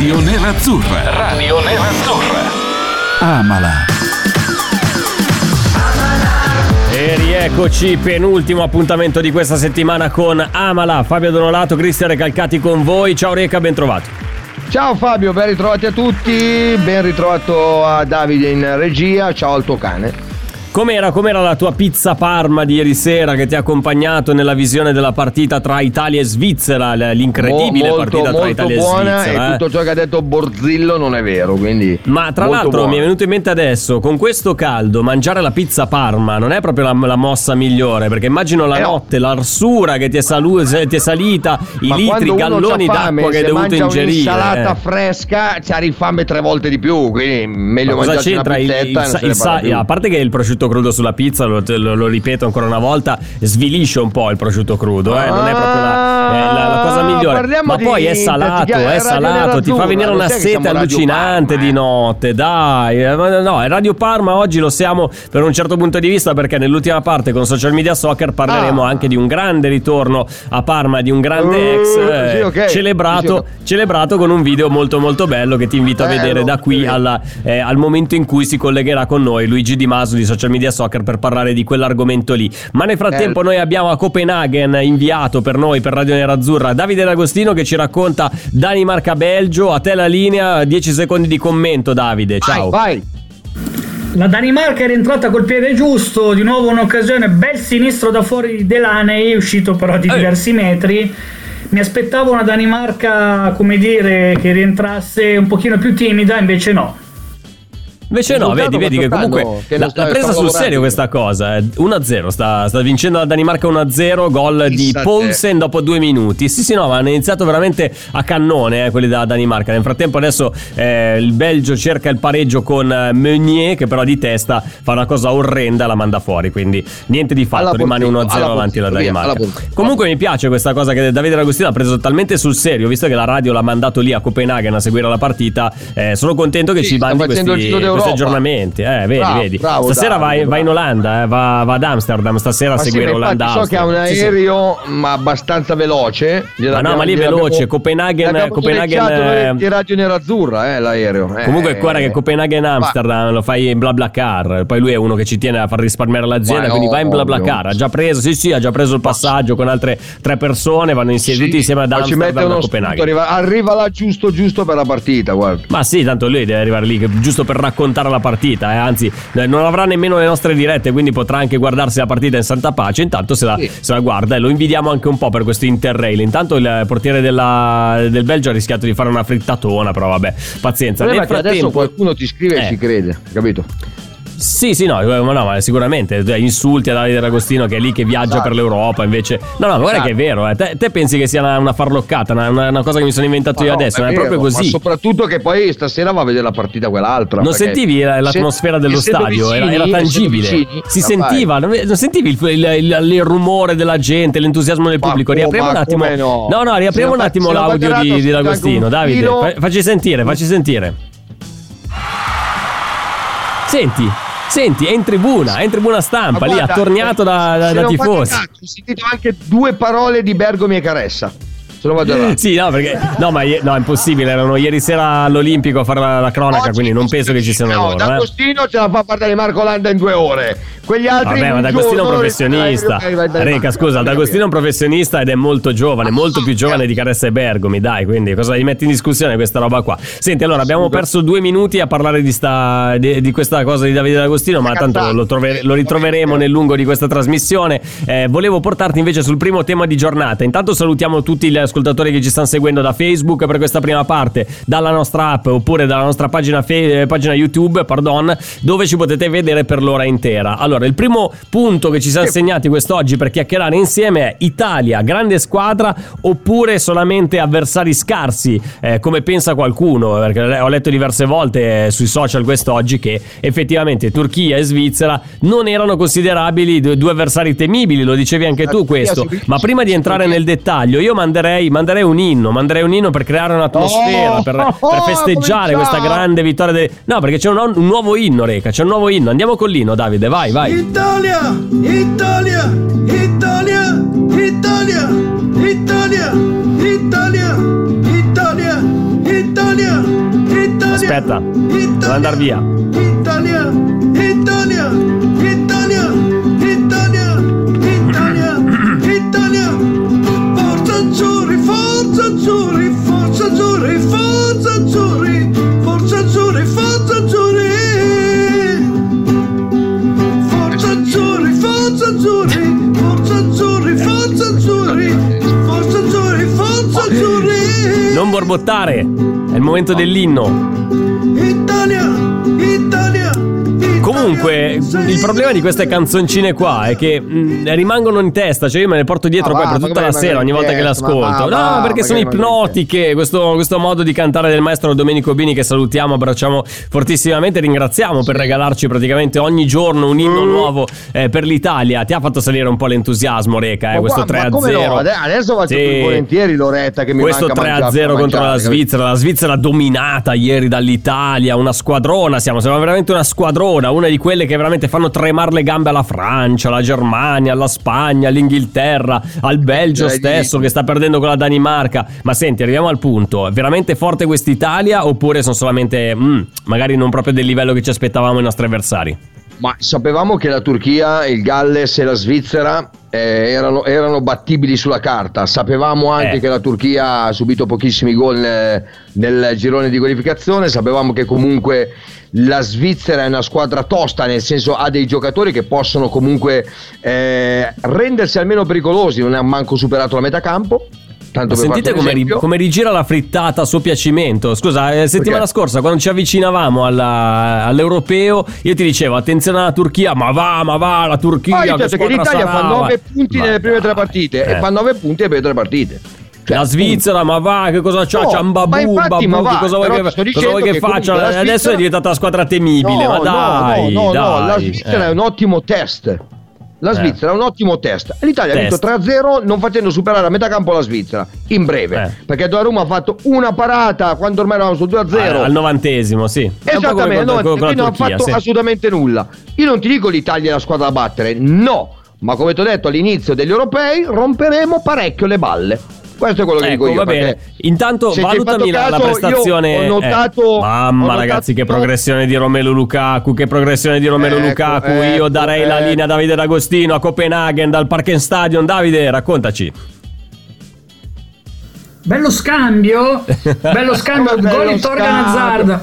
Radio Nerazzurra. Radio Nerazzurra. Amala. E rieccoci, penultimo appuntamento di questa settimana con Amala, Fabio Donolato, Cristian Recalcati con voi. Ciao Reca, ben trovato. Ciao Fabio, ben ritrovati a tutti, ben ritrovato a Davide in regia, ciao al tuo cane. Com'era, com'era la tua pizza Parma di ieri sera che ti ha accompagnato nella visione della partita tra Italia e Svizzera, l'incredibile Mo- partita tra molto Italia e buona Svizzera? e eh? tutto ciò che ha detto Borzillo non è vero, quindi Ma tra molto l'altro mi è buona. venuto in mente adesso, con questo caldo, mangiare la pizza Parma non è proprio la, la mossa migliore, perché immagino la Eh no. notte, l'arsura che ti è, salu- ti è salita, i litri, i galloni fame, d'acqua che hai dovuto ingerire. un'insalata eh. fresca, c'ha rifame tre volte di più, quindi meglio Ma cosa mangiarci una il, pizzetta il il parla sa- a parte che il prosciutto crudo sulla pizza, lo, lo- lo ripeto ancora una volta, svilisce un po' il prosciutto crudo, eh, non è proprio la, è la- la cosa Ah, migliore. Ma poi è salato, è salato, ti fa venire una sete allucinante di eh. notte, dai. Eh, No, Radio Parma oggi lo siamo per un certo punto di vista perché nell'ultima parte con Social Media Soccer parleremo Ah. anche di un grande ritorno a Parma, di un grande Uh, ex eh, celebrato, celebrato con un video molto molto bello che ti invito a vedere da qui alla- eh, al momento in cui si collegherà con noi Luigi Di Maso di Social Media Soccer per parlare di quell'argomento lì. Ma nel frattempo noi abbiamo a Copenaghen inviato per noi, per Radio Nerazzurra, Davide D'Agostino che ci racconta Danimarca-Belgio. A te la linea, 10 secondi di commento Davide, ciao. Vai, La Danimarca è rientrata col piede giusto, di nuovo un'occasione, bel sinistro da fuori di Delaney, uscito però di Eh. diversi metri. Mi aspettavo una Danimarca, come dire, che rientrasse un pochino più timida, invece no. Invece no, vedi, vedi che comunque che l'ha, sta- presa sul serio questa cosa. eh. 1-0, sta, sta vincendo la Danimarca 1-0, gol di a te. Poulsen dopo due minuti. Sì, sì, no, ma hanno iniziato veramente a cannone eh, quelli della Danimarca. Nel frattempo adesso eh, il Belgio cerca il pareggio con eh, Meunier che però di testa fa una cosa orrenda e la manda fuori. Quindi niente di fatto, Alla rimane Porzitto, 1-0 alla avanti la via, Danimarca. Porzitto. Comunque mi piace questa cosa che Davide D'Agostino ha preso talmente sul serio, visto che la radio l'ha mandato lì a Copenaghen a seguire la partita. eh, sono contento che Sì, ci mandi questi, il giro questi aggiornamenti. Eh, vedi, Bravo, vedi. bravo, Stasera Davide, vai, bravo. va in Olanda, eh, va, va ad Amsterdam stasera a Ma sì, seguire ma infatti Olanda. so che ha un Austria. Sì, sì. aereo ma abbastanza veloce. Ma no, ma lì è veloce, Copenaghen- Copenaghen, eh, di Radio Nerazzurra, eh, l'aereo. Eh, Comunque, guarda che Copenaghen Amsterdam lo fai in BlaBlaCar. Poi lui è uno che ci tiene a far risparmiare l'azienda. Ma quindi vai in ovvio. BlaBlaCar. Ha già preso, sì, sì, ha già preso il passaggio con altre tre persone. Vanno insieme, tutti insieme ad Ma Amsterdam a Copenaghen. arriva, là giusto giusto per la partita, guarda. Ma sì, tanto lui deve arrivare lì giusto per raccontare la partita. eh, Anzi, eh, non avrà nemmeno le nostre dirette, quindi potrà anche guardarsi la partita in santa pace. Intanto se la, Sì. se la guarda e lo invidiamo anche un po' per questo interrail. Intanto il portiere della- del Belgio ha rischiato di fare una frittatona, però vabbè, pazienza. Nel che adesso frattempo, qualcuno ti scrive Eh. e ci crede, capito? Sì, sì, no, eh, ma no, ma sicuramente eh, insulti a Davide D'Agostino che è lì che viaggia Esatto. per l'Europa. Invece, no, no, ma guarda Esatto. che è vero. eh. Te, te pensi che sia una, una farloccata, una, una- cosa che mi sono inventato Ma io no, adesso? Non è vero, proprio così. Ma soprattutto che poi stasera va a vedere la partita quell'altra. Non sentivi la- l'atmosfera se- dello stadio, era, vicini- era essendo tangibile. vicini, si sentiva, non, non sentivi il, il- il- il rumore della gente, l'entusiasmo del pubblico. Riapriamo un ma attimo. come no? no, riapriamo un non attimo non l'audio di, di D'Agostino. un Davide, facci sentire, facci sentire. Senti. Senti, è in tribuna, è in tribuna stampa, Ma lì guarda, attorniato da, da- se da fate tifosi. Ho sentito anche due parole di Bergomi e Caressa. Vado errato. Sì, no, perché no, ma no, è impossibile. Erano ieri sera all'Olimpico a fare la, la cronaca, Oggi- quindi non penso che ci siano no, loro. eh. D'Agostino ce la fa parlare Marco Landa in due ore. Quegli altri. Vabbè, ma D'Agostino è un professionista. Reca, scusa, D'Agostino è un professionista ed è molto giovane, molto più giovane di Caressa e Bergomi, dai, quindi cosa gli metti in discussione questa roba qua? Senti, allora abbiamo perso due minuti a parlare di, sta, di, di questa cosa di Davide D'Agostino, ma tanto lo, trove- lo ritroveremo nel lungo di questa trasmissione. Eh, volevo portarti invece sul primo tema di giornata. Intanto salutiamo tutti il- ascoltatori che ci stanno seguendo da Facebook per questa prima parte, dalla nostra app oppure dalla nostra pagina, fe- pagina YouTube, pardon, dove ci potete vedere per l'ora intera. Allora, il primo punto che ci siamo segnati quest'oggi per chiacchierare insieme è Italia, grande squadra oppure solamente avversari scarsi, eh, come pensa qualcuno, perché ho letto diverse volte eh, sui social quest'oggi che effettivamente Turchia e Svizzera non erano considerabili due due avversari temibili, lo dicevi anche tu questo, ma prima di entrare nel dettaglio io manderei, manderei un inno, manderei un inno per creare un'atmosfera, Oh, per, per oh, festeggiare cominciamo. questa grande vittoria. de- No, perché c'è un, un nuovo inno, Reca, c'è un nuovo inno. Andiamo con l'inno, Davide, vai, vai. Italia, Italia, Italia, Italia, Italia, Italia, Italia, Italia, Italia. Aspetta, devo andare via. Italia, Italia, Italia, Italia, Azzurri, Forza Azzurri, Forza Azzurri, Forza Azzurri, Forza Azzurri. Forza Azzurri, Forza Azzurri, Forza Azzurri, Forza Azzurri, Forza Azzurri, Forza Azzurri. Non borbottare, è il momento dell'inno. Comunque, il problema di queste canzoncine qua è che mh, rimangono in testa, cioè io me le porto dietro Ma poi va, per tutta la sera ogni volta che le ascolto. va, No, perché sono ipnotiche. Questo, questo modo di cantare del maestro Domenico Bini, che salutiamo, abbracciamo fortissimamente. Ringraziamo per regalarci praticamente ogni giorno un Mm. inno nuovo eh, per l'Italia. Ti ha fatto salire un po' l'entusiasmo, Reca, eh, Ma questo qua- 3 ma a come 0. no? Ade- Adesso faccio Sì. più volentieri Loretta che mi Questo manca 3 a mangiare- 0 contro la? Svizzera, la Svizzera dominata ieri dall'Italia, una squadrona, siamo, siamo veramente una squadrona, una di quelle che veramente fanno tremare le gambe alla Francia, alla Germania, alla Spagna, all'Inghilterra, al Belgio Dai, stesso che sta perdendo con la Danimarca. Ma senti, arriviamo al punto, è veramente forte quest'Italia oppure sono solamente, mm, magari non proprio del livello che ci aspettavamo i nostri avversari? Ma sapevamo che la Turchia, il Galles e la Svizzera eh, erano, erano battibili sulla carta. Sapevamo anche Eh. che la Turchia ha subito pochissimi gol nel, nel girone di qualificazione. Sapevamo che comunque la Svizzera è una squadra tosta, nel senso ha dei giocatori che possono comunque eh, rendersi almeno pericolosi. Non ha manco superato la metà campo. Tanto Sentite come, ri- come rigira la frittata a suo piacimento. Scusa, eh, settimana Perché? scorsa quando ci avvicinavamo alla- all'europeo, io ti dicevo attenzione alla Turchia, ma va, ma va, la Turchia. Poi che detto che squadra l'Italia sarà? fa 9 punti Ma nelle prime tre partite eh. e fa 9 punti nelle prime tre partite. Cioè, La Svizzera, ma va, che cosa c'ha? No, c'ha un ma babù, un infatti, ma babù, va, che cosa vuoi che, cosa vuoi che che faccia? la Adesso è Svizzera- diventata una squadra temibile, ma No, dai, no, no, no, dai. la Svizzera eh. è un ottimo test. La Eh. Svizzera è un ottimo test. L'Italia Test. ha vinto 3-0 non facendo superare a metà campo la Svizzera. In breve. Eh. Perché Donnarumma ha fatto una parata quando ormai eravamo sul 2-0. Al, al novantesimo, sì. Esattamente, no, quindi la non ha fatto sì. assolutamente nulla. Io non ti dico l'Italia è la squadra da battere, no. Ma come ti ho detto all'inizio degli europei, romperemo parecchio le balle. Questo è quello che Ecco, dico io. va bene. Intanto valutami la, la caso, io prestazione. ho eh, notato- mamma, ho notato- ragazzi, che progressione di Romelu Lukaku. Che progressione di Romelu Ecco, Lukaku. Io ecco, darei la ecco. linea a Davide D'Agostino a Copenaghen dal Parkenstadion. Davide, raccontaci. Bello scambio, bello scambio, gol di Torgan. Hazard.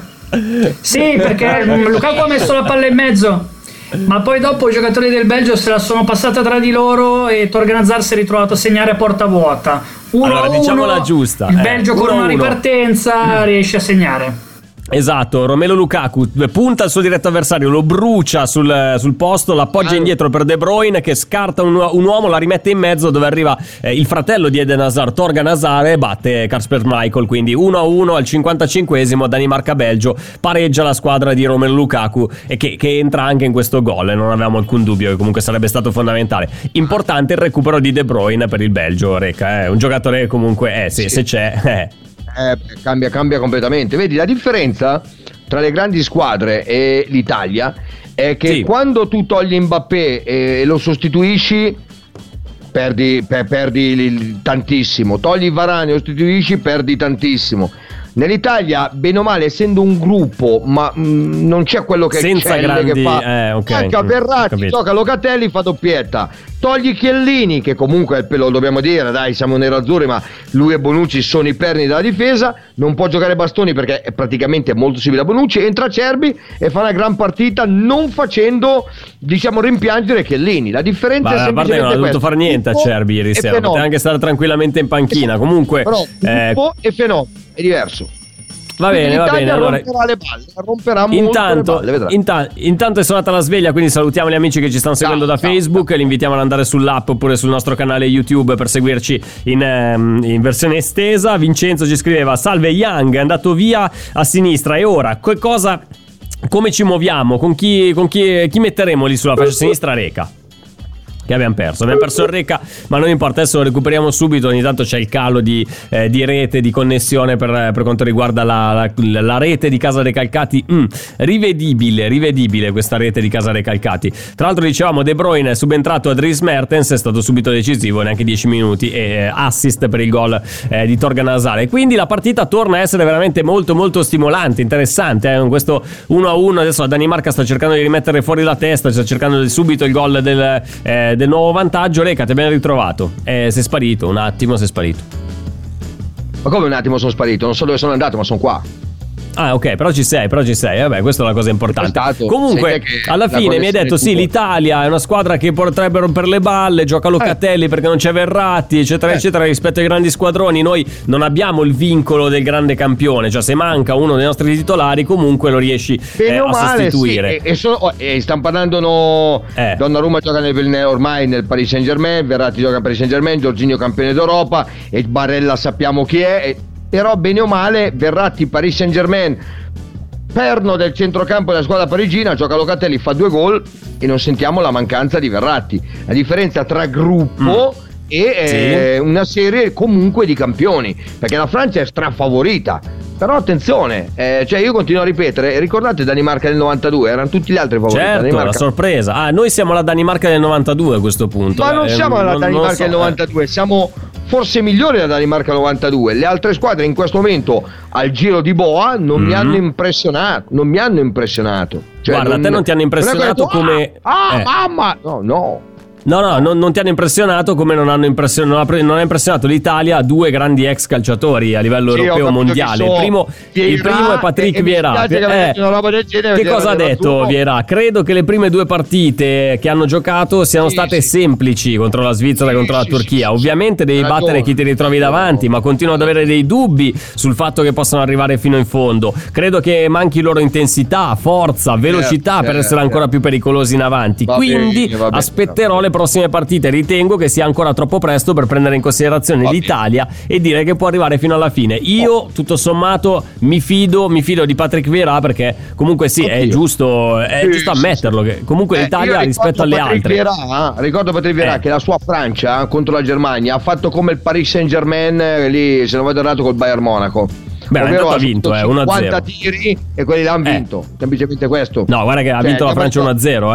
Sì, perché Lukaku ha messo la palla in mezzo. Ma poi dopo i giocatori del Belgio se la sono passata tra di loro e Torgan Hazard si è ritrovato a segnare a porta vuota. 1 Allora, a 1, diciamola giusta, Il eh, Belgio con 1 a una 1. ripartenza riesce a segnare. Esatto, Romelu Lukaku punta il suo diretto avversario, lo brucia sul, sul posto, l'appoggia indietro per De Bruyne che scarta un, un uomo, la rimette in mezzo dove arriva eh, il fratello di Eden Hazard, Torgan Hazard e batte Kasper Michael, quindi 1-1 al 55esimo Danimarca-Belgio, pareggia la squadra di Romelu Lukaku e che, che entra anche in questo gol e non avevamo alcun dubbio che comunque sarebbe stato fondamentale. Importante il recupero di De Bruyne per il Belgio, Reca, eh, un giocatore che comunque eh, se, se c'è... Eh. Eh, cambia, cambia completamente. Vedi, la differenza tra le grandi squadre e l'Italia è che Sì. quando tu togli Mbappé e lo sostituisci, perdi, per- perdi tantissimo. Togli Varane e lo sostituisci, perdi tantissimo. Nell'Italia, bene o male, essendo un gruppo, ma mh, non c'è quello che Senza Celle grandi- che fa. eh, ok, Anche a mm, Verratti, gioca Locatelli, fa doppietta. Togli Chiellini, che comunque lo dobbiamo dire, dai, siamo nerazzurri, ma lui e Bonucci sono i perni della difesa, non può giocare Bastoni perché è praticamente molto simile a Bonucci, entra Cerbi e fa una gran partita non facendo, diciamo, rimpiangere Chiellini. La differenza Ma è a parte semplicemente non ha dovuto fare niente a Cerbi ieri sera, poteva anche stare tranquillamente in panchina. Comunque, Però eh, e fenomeno è diverso. Va bene, va bene. Allora, romperà le balle, romperà Intanto, le balle, vedrai. inta- intanto è suonata la sveglia, quindi salutiamo gli amici che ci stanno seguendo da ciao, Facebook. Li invitiamo ad andare sull'app oppure sul nostro canale YouTube per seguirci in, ehm, in versione estesa. Vincenzo ci scriveva: Salve Young, è andato via a sinistra. E ora, che cosa. Come ci muoviamo? Con chi, con chi, chi metteremo lì sulla fascia sinistra? Reca. Che abbiamo perso, abbiamo perso il Reca, ma non importa, adesso lo recuperiamo subito. Ogni tanto c'è il calo di, eh, di rete, di connessione per, per quanto riguarda la, la- la rete di Casa Recalcati. Mm, rivedibile, rivedibile questa rete di Casa Recalcati. Tra l'altro, dicevamo, De Bruyne è subentrato a Dries Mertens, è stato subito decisivo, neanche 10 minuti, e eh, assist per il gol eh, di Torgan Nasale. Quindi la partita torna a essere veramente molto, molto stimolante, interessante. Eh, questo 1-1, adesso la Danimarca sta cercando di rimettere fuori la testa, sta cercando subito il gol del, eh, del nuovo vantaggio. Reca, ti abbiamo ritrovato. Eh, sei sparito, un attimo, sei sparito. Ma come un attimo sono sparito? Non so dove sono andato, ma sono qua. Ah, ok, però ci sei, però ci sei. Vabbè, questa è una cosa importante. Stato- Comunque, alla la fine mi hai detto: sì, l'Italia è una squadra che potrebbe rompere le balle, gioca Locatelli perché non c'è Verratti, eccetera, Eh. eccetera. Rispetto ai grandi squadroni, noi non abbiamo il vincolo del grande campione. Cioè, se manca uno dei nostri titolari, comunque lo riesci eh, a male, sostituire. sì, e, e sono- oh, e stanno parlando no, Eh. Donnarumma gioca nel, ormai nel Paris Saint Germain, Verratti gioca al Paris Saint Germain, Giorginio campione d'Europa e Barella sappiamo chi è, e- però bene o male Verratti Paris Saint Germain perno del centrocampo della squadra parigina, gioca Locatelli, fa due gol e non sentiamo la mancanza di Verratti. La differenza tra gruppo e eh, una serie comunque di campioni, perché la Francia è strafavorita. Però attenzione, eh, cioè io continuo a ripetere, ricordate Danimarca del 92, erano tutti gli altri favoriti. Certo, la Danimarca. sorpresa. Ah, noi siamo la Danimarca del 92 a questo punto. Ma non Eh, siamo non Danimarca so, del eh. 92, siamo forse migliori della Danimarca 92. Le altre squadre in questo momento al giro di Boa non mi Mhm. hanno impressionato, non mi hanno impressionato. Cioè, Guarda, a te non ti hanno impressionato detto, come- Ah, ah, eh. mamma! No, no. No, no, non, non ti hanno impressionato come non hanno impressionato, non ha, non ha impressionato l'Italia due grandi ex calciatori a livello Sì, europeo mondiale. Il primo, Vieira il primo è Patrick Vieira. che Eh, che perché cosa ha detto. Vieira? Credo che le prime due partite che hanno giocato siano Sì, state sì. semplici contro la Svizzera e contro la Turchia. Ovviamente devi ragione. battere chi ti ritrovi davanti, ma continuo ad avere dei dubbi sul fatto che possano arrivare fino in fondo. Credo che manchi loro intensità, forza, velocità per certo, essere ancora certo. più pericolosi in avanti. Va Quindi aspetterò le prossime partite. Ritengo che sia ancora troppo presto per prendere in considerazione Va bene. l'Italia e dire che può arrivare fino alla fine. Io, tutto sommato, mi fido, mi fido di Patrick Vieira perché comunque sì, è Anch'io. giusto, è Sì, giusto ammetterlo. Che comunque Eh, l'Italia rispetto alle Patrick altre. Vieira, ricordo Patrick Vieira Eh. che la sua Francia contro la Germania ha fatto come il Paris Saint Germain eh, lì se non vado errato col Bayern Monaco Beh, Ovvero ha vinto, eh, 1-0. 50 tiri e quelli là hanno Eh. vinto semplicemente questo No, guarda che ha Cioè, vinto la Francia detto- 1-0,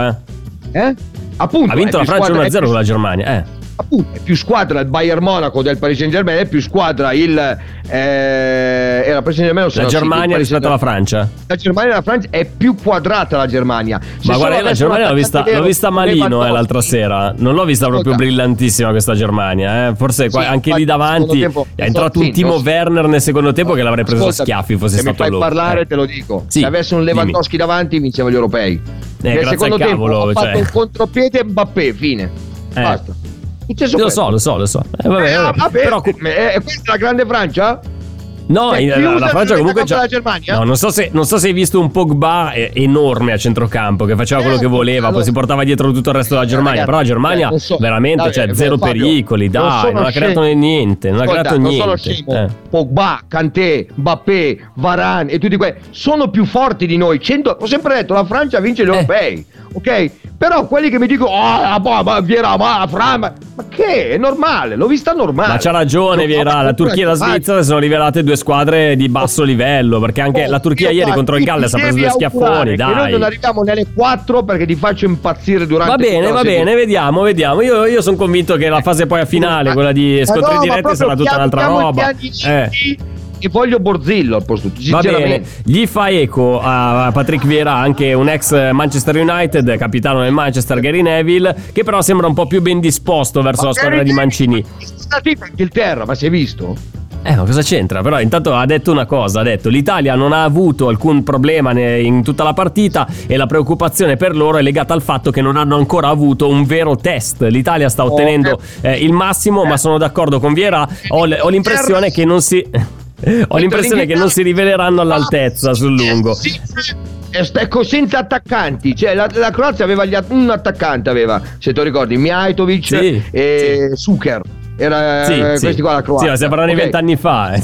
eh. eh? Appunto Ha vinto è la Francia squadra- 1-0 è più- con la Germania, eh. Appunto è più squadra il Bayern Monaco del Paris Saint Germain è più squadra il eh, era Paris Saint Germain La no, sì, Germania Paris rispetto alla. Francia. la Germania e la Francia è più quadrata la Germania Se Ma guarda, la Germania l'ho vista, l'ho vista malino eh, l'altra sera. Non l'ho vista proprio brillantissima questa Germania. Eh. Forse qua- Sì, anche lì davanti tempo- è entrato un Timo sì. Werner nel secondo tempo che l'avrei preso a schiaffi fosse se stato mi fai lui. parlare Eh. te lo dico Sì, se avesse un. Lewandowski davanti vinceva gli europei nel grazie secondo tempo cavolo, ha cioè. fatto un contropiede Mbappé fine Eh. basta Lo so, lo so, lo so. Eh, vabbè, Eh, vabbè. vabbè, Però eh, questa è la grande Francia? No, Cioè, la, la Francia comunque c'ha... della Germania? No, non so, se, non so se hai visto un Pogba eh, enorme a centrocampo che faceva quello che Eh, voleva, poi allora- si portava dietro tutto il resto della Germania. ragazzi, Però la Germania eh, non so. veramente, Dai, cioè, eh, zero Fabio, pericoli, non dai, sono non ha creato niente, non ha Ascolta, creato non niente. scemo. Eh. Pogba, Kanté, Mbappé, Varane e tutti quelli sono più forti di noi. 100 ho sempre detto la Francia vince gli Eh. europei, ok? Però quelli che mi dicono "Ah, ma, ma Vieira, ma Fran", ma, ma che? È normale, l'ho vista normale. Ma c'ha ragione, ma- La Turchia e la Svizzera si sono rivelate due squadre di basso livello. Perché anche Oh, la Turchia ieri guarda, contro il Galles ha preso due schiaffoni. che Noi non Dai. arriviamo nelle 4 perché ti faccio impazzire durante Va bene, va bene, vediamo, vediamo. Io, io sono convinto che la fase poi a finale, quella di scontri no, diretti, sarà tutta un'altra roba. pianisti Eh. E voglio Borzillo al posto Va bene, gli fa eco a Patrick Vieira, anche un ex Manchester United, capitano del Manchester Gary Neville, che però sembra un po' più ben disposto verso la squadra di Mancini. Stati in Inghilterra, ma si è visto? Eh, ma cosa c'entra? Però intanto ha detto una cosa, ha detto l'Italia non ha avuto alcun problema in tutta la partita e la preoccupazione per loro è legata al fatto che non hanno ancora avuto un vero test. L'Italia sta ottenendo eh, il massimo, ma sono d'accordo con Viera, ho, l- ho l'impressione che non si... Ho l'impressione che non si riveleranno all'altezza sul lungo. Sì, Ecco, senza attaccanti, cioè la, la Croazia aveva gli un attaccante, aveva, se ti ricordi, Mijatovic Sì, e Suker. Era Sì, eh, sì. questi qua la Croazia. Sì, ma sembrano Ok. vent'anni fa. eh.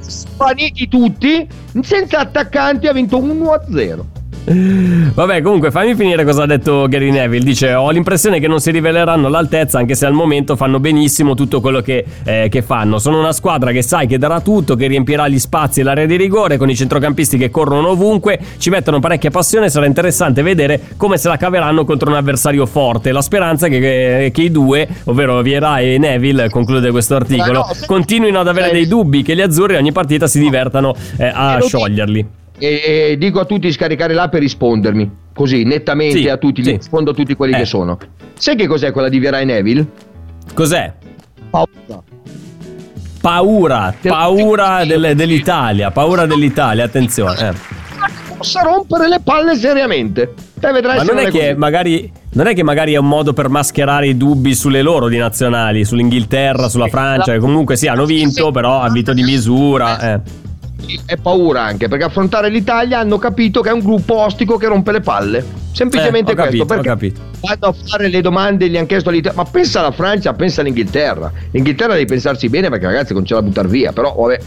Spaniti tutti, senza attaccanti ha vinto 1-0. Vabbè, comunque fammi finire cosa ha detto Gary Neville. Dice: Ho l'impressione che non si riveleranno all'altezza, anche se al momento fanno benissimo tutto quello che, eh, che fanno. Sono una squadra che sai che darà tutto, che riempirà gli spazi e l'area di rigore, con i centrocampisti che corrono ovunque, ci mettono parecchia passione. Sarà interessante vedere come se la caveranno contro un avversario forte. La speranza è che, che, che i due, ovvero Vieira e Neville, conclude questo articolo, se- continuino ad avere Eh, dei dubbi che gli azzurri ogni partita si divertano eh, a scioglierli. E, dico a tutti di scaricare l'app e rispondermi così nettamente Sì, a tutti, sì. rispondo a tutti quelli Eh. che sono. Sai che cos'è quella di Vera e Neville? Cos'è? Paura. Paura, paura del- dell'Italia, paura dell'Italia, attenzione. eh. Possa rompere le palle seriamente. Te vedrai Ma se non è che così. magari non è che magari è un modo per mascherare i dubbi sulle loro di nazionali, sull'Inghilterra, sulla Francia, che comunque sì, hanno vinto, però hanno vinto di misura. eh. È paura anche perché affrontare l'Italia hanno capito che è un gruppo ostico che rompe le palle. Semplicemente Eh, questo. capito, perché vanno a fare le domande, gli hanno chiesto all'Italia. Ma pensa alla Francia, pensa all'Inghilterra. L'Inghilterra devi pensarci bene perché ragazzi non ce la buttare via. Però vabbè,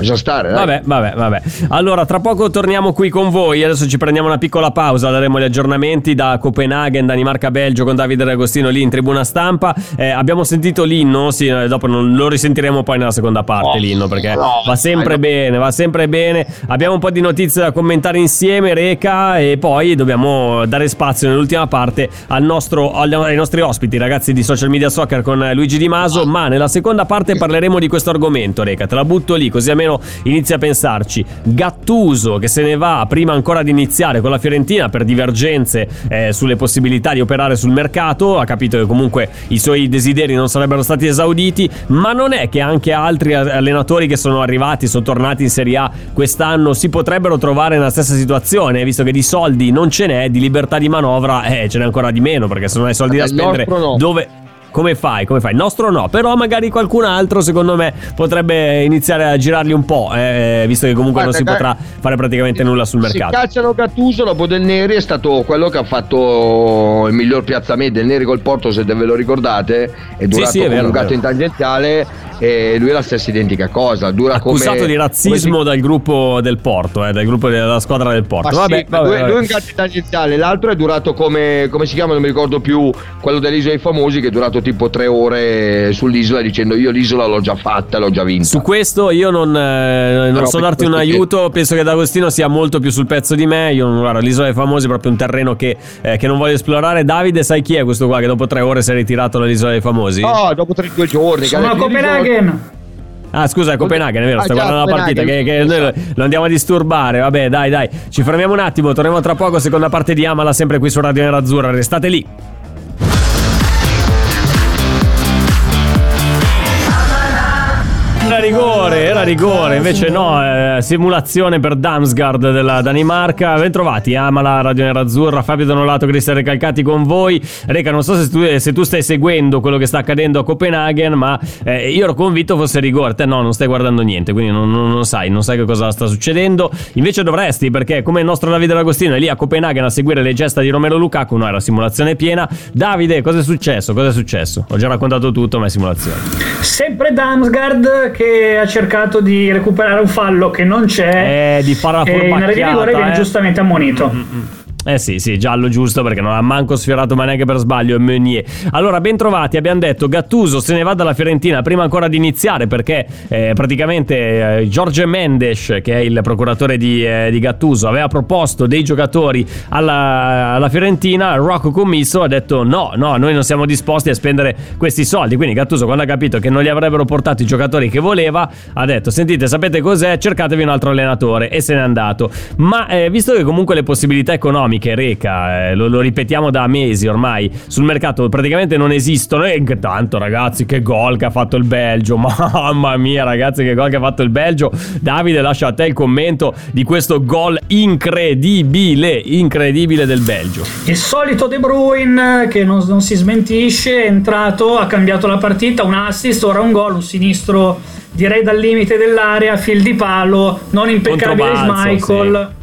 lascia stare. dai. Vabbè, vabbè, vabbè. Allora, tra poco torniamo qui con voi. Adesso ci prendiamo una piccola pausa, daremo gli aggiornamenti da Copenaghen, Danimarca, Belgio con Davide D'Agostino lì in tribuna stampa. Eh, abbiamo sentito l'inno, sì, eh, dopo non lo risentiremo poi nella seconda parte l'inno perché no, va sempre dai, bene, va sempre bene. Abbiamo un po' di notizie da commentare insieme, Reca, e poi dobbiamo dare spazio nell'ultima parte al nostro, ai nostri ospiti, ragazzi di Social Media Soccer con Luigi Di Maso, ma nella seconda parte parleremo di questo argomento, Reca, te la butto lì così almeno inizi a pensarci. Gattuso che se ne va prima ancora di iniziare con la Fiorentina per divergenze eh, sulle possibilità di operare sul mercato, ha capito che comunque i suoi desideri non sarebbero stati esauditi, ma non è che anche altri allenatori che sono arrivati, sono tornati in Serie A quest'anno si potrebbero trovare nella stessa situazione, visto che di soldi non ce n'è, di libertà di manovra eh, ce n'è ancora di meno, perché se non hai soldi da spendere no. dove... Come fai? Come fai? Il nostro no, però magari qualcun altro secondo me potrebbe iniziare a girarli un po', eh, visto che comunque non si Guarda, potrà fare praticamente nulla sul mercato. cacciano Gattuso dopo Del Neri è stato quello che ha fatto il miglior piazzamento Del Neri col Porto se ve lo ricordate è durato sì, è come vero, un è gatto in tangenziale e lui è la stessa identica cosa dura Accusato come di razzismo come dal gruppo del Porto, eh, dal gruppo della squadra del si- Porto. ma vabbè, sì, vabbè, vabbè. lui è un gatto in tangenziale l'altro è durato come come si chiama non mi ricordo più quello dell'isola dei famosi che è durato tipo tre ore sull'isola dicendo io l'isola l'ho già fatta l'ho già vinta Su questo io non, eh, non so darti un questo che- aiuto, penso che D'Agostino sia molto più sul pezzo di me. Io guarda, l'isola dei famosi è proprio un terreno che, eh, che non voglio esplorare. Davide, sai chi è questo qua che dopo tre ore si è ritirato dall'isola dei famosi? no dopo tre due giorni Sono a Copenaghen. Ah, scusa, è Copenaghen, è vero, Ah, sta guardando la partita. Che, che noi lo, lo andiamo a disturbare. Vabbè, dai, dai. Ci fermiamo un attimo, torniamo tra poco. Seconda parte di Amala, sempre qui su Radio Nerazzurra. Restate lì. Rigore, era rigore, invece no, eh, simulazione per Damsgaard della Danimarca. Bentrovati, Amala, Radio Nerazzurra, Fabio Donolato, Cristian Recalcati con voi. Reca, non so se tu, se tu stai seguendo quello che sta accadendo a Copenaghen, ma eh, io ero convinto fosse rigore. Te no, non stai guardando niente, quindi non, non- non sai, non sai che cosa sta succedendo. Invece dovresti, perché come il nostro Davide D'Agostino è lì a Copenaghen a seguire le gesta di Romero Lukaku, no, era simulazione piena. Davide, cosa è successo? Cosa è successo? Ho già raccontato tutto, ma è simulazione. Sempre Damsgaard che ha cercato di recuperare un fallo che non c'è. Eh, di fare la e in area di rigore viene eh. giustamente ammonito. Eh sì, sì, giallo giusto perché non ha manco sfiorato ma neanche per sbaglio Meunier. Allora, ben trovati, abbiamo detto Gattuso se ne va dalla Fiorentina prima ancora di iniziare perché eh, praticamente eh, Giorgio Mendes, che è il procuratore di, eh, di, Gattuso, aveva proposto dei giocatori alla, alla, Fiorentina, Rocco Commisso ha detto no, no, noi non siamo disposti a spendere questi soldi. Quindi Gattuso quando ha capito che non gli avrebbero portato i giocatori che voleva, ha detto sentite, sapete cos'è? Cercatevi un altro allenatore e se n'è andato. Ma eh, visto che comunque le possibilità economiche economiche, Reca, eh, lo, lo, ripetiamo da mesi ormai, sul mercato praticamente non esistono. E tanto, ragazzi, che gol che ha fatto il Belgio. Mamma mia, ragazzi, che gol che ha fatto il Belgio. Davide, lascio a te il commento di questo gol incredibile, incredibile del Belgio. Il solito De Bruyne che non, non si smentisce, è entrato, ha cambiato la partita, un assist, ora un gol, un sinistro direi dal limite dell'area, fil di palo, non impeccabile Michael. Sì.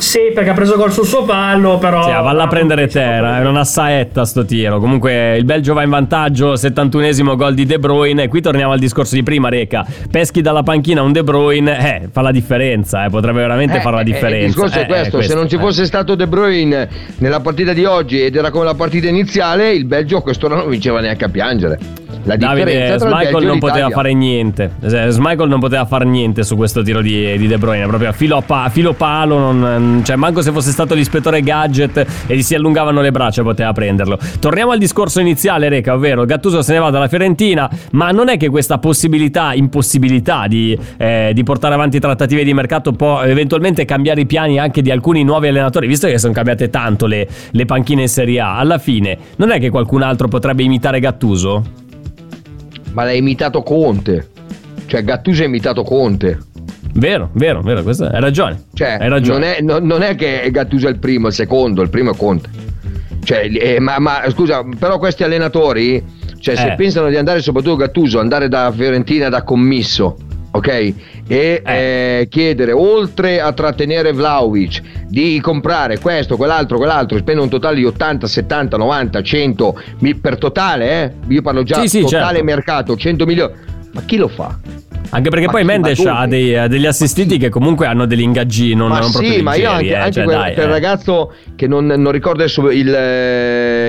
Sì, perché ha preso gol sul suo pallo, però. Sì, valla a prendere terra, è una saetta sto tiro. Comunque il Belgio va in vantaggio, 71esimo gol di De Bruyne. E qui torniamo al discorso di prima, Reca. Peschi dalla panchina un De Bruyne, eh, fa la differenza, eh, potrebbe veramente eh, fare la differenza. Eh, il discorso è eh, questo, questo, se non ci fosse stato De Bruyne nella partita di oggi ed era come la partita iniziale, il Belgio a quest'ora non vinceva neanche a piangere. La Davide, Smichael non poteva fare niente. Smichael non poteva fare niente su questo tiro di, di De Bruyne, proprio a filo, a pa, filo palo, non, cioè manco se fosse stato l'ispettore gadget e gli si allungavano le braccia poteva prenderlo. Torniamo al discorso iniziale, Reca, ovvero Gattuso se ne va dalla Fiorentina, ma non è che questa possibilità, impossibilità di, eh, di portare avanti trattative di mercato può eventualmente cambiare i piani anche di alcuni nuovi allenatori, visto che sono cambiate tanto le, le panchine in Serie A. Alla fine, non è che qualcun altro potrebbe imitare Gattuso? Ma l'ha imitato Conte. Cioè Gattuso ha imitato Conte. Vero, vero, vero, questo, hai ragione. Cioè, hai ragione. Non, è, non, non, è, che Gattuso è il primo, il secondo, il primo è Conte. Cioè, eh, ma, ma, scusa, però questi allenatori, cioè, se eh. pensano di andare, soprattutto Gattuso, andare da Fiorentina da commisso, ok? E eh. Eh, chiedere, oltre a trattenere Vlaovic, di comprare questo, quell'altro, quell'altro, spendere un totale di 80, 70, 90, 100, per totale, eh? Io parlo già sì, totale certo. mercato, 100 milioni. Ma chi lo fa? Anche perché ma poi Mendes ha, dei, degli assistiti che comunque hanno degli ingaggi non, ma non proprio sì, leggeri, ma io anche, eh, anche cioè, quel, dai, quel eh. ragazzo che non, non ricordo adesso il,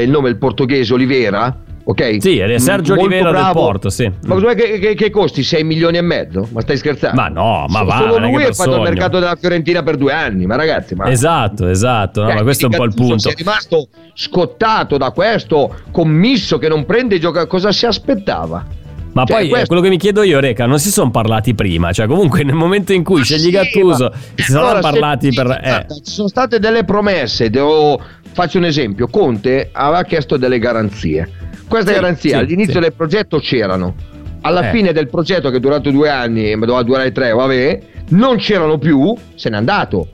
il nome, il portoghese, Olivera ok? Sì, è Sergio Molto bravo. del Porto, sì. Ma mm. che, che, che, costi 6 milioni e mezzo? Ma stai scherzando? Ma no, ma va. Solo lui ha fatto il mercato della Fiorentina per due anni, ma ragazzi, ma... Esatto, esatto, no, eh, ma questo è un po' il punto. È rimasto scottato da questo commisso che non prende i giocatori, cosa si aspettava? Ma cioè, poi questo... quello che mi chiedo io, Reca, non si sono parlati prima, cioè comunque nel momento in cui ma scegli sì, Gattuso ma... si saranno allora, parlati per... Eh. Ci sono state delle promesse, devo... faccio un esempio, Conte aveva chiesto delle garanzie queste sì, garanzie sì, all'inizio sì. del progetto c'erano. Alla eh. fine del progetto, che è durato due anni, ma doveva durare tre, vabbè, non c'erano più, se n'è andato.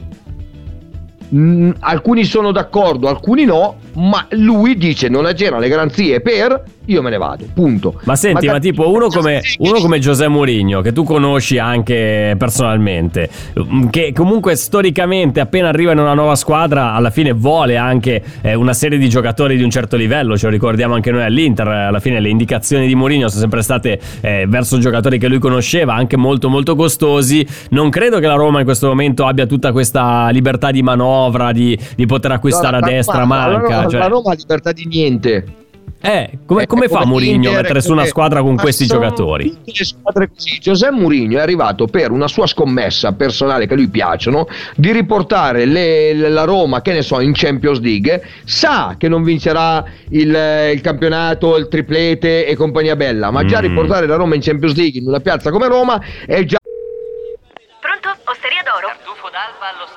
Mm, alcuni sono d'accordo, alcuni no, ma lui dice non c'erano le garanzie per io me ne vado, punto. Ma senti, ma, ma tipo uno come, uno come Giuseppe Mourinho, che tu conosci anche personalmente, mm, che comunque storicamente appena arriva in una nuova squadra, alla fine vuole anche eh, una serie di giocatori di un certo livello, ce lo ricordiamo anche noi all'Inter, alla fine le indicazioni di Mourinho sono sempre state eh, verso giocatori che lui conosceva, anche molto molto costosi. Non credo che la Roma in questo momento abbia tutta questa libertà di manovra, di, di poter acquistare no, a destra, manca. La Roma, cioè... la Roma ha libertà di niente. Eh, come, eh, come fa Mourinho a mettere su una squadra con questi giocatori? Le squadre così. Giuseppe Mourinho è arrivato per una sua scommessa personale che a lui piacciono di riportare le, la Roma, che ne so, in Champions League. Sa che non vincerà il, il campionato, il triplete e compagnia bella, ma mm. già riportare la Roma in Champions League in una piazza come Roma è già. Pronto? Osteria d'oro? Tartufo d'alba allo stand 4.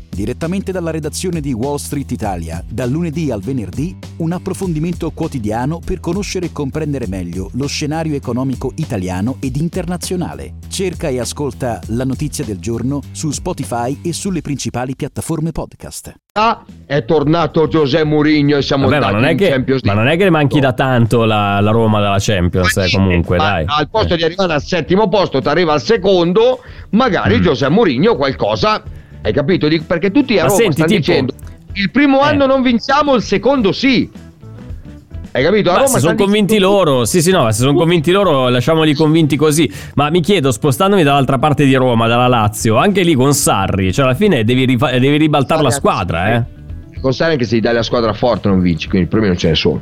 Direttamente dalla redazione di Wall Street Italia, dal lunedì al venerdì, un approfondimento quotidiano per conoscere e comprendere meglio lo scenario economico italiano ed internazionale. Cerca e ascolta la notizia del giorno su Spotify e sulle principali piattaforme podcast. Ah, è tornato Giuseppe Mourinho e siamo Vabbè, ma andati non, è in che, Champions ma non è che ne manchi da tanto la, la Roma dalla Champions, eh, comunque, Ma dai. al posto Eh. di arrivare al settimo posto, ti arriva al secondo, magari Mm. Giuseppe Mourinho qualcosa, hai capito? Perché tutti a Ma Roma senti, stanno tipo- dicendo il primo Eh. anno non vinciamo, il secondo sì. Hai capito? A Ma Roma se sono convinti dicendo- loro, sì, sì, no, se sono convinti loro, lasciamoli convinti così. Ma mi chiedo, spostandomi dall'altra parte di Roma, dalla Lazio, anche lì con Sarri, cioè alla fine devi, ribaltare la squadra, eh. Con Sarri anche se gli dai la squadra forte non vinci, quindi il problema non ce ne sono.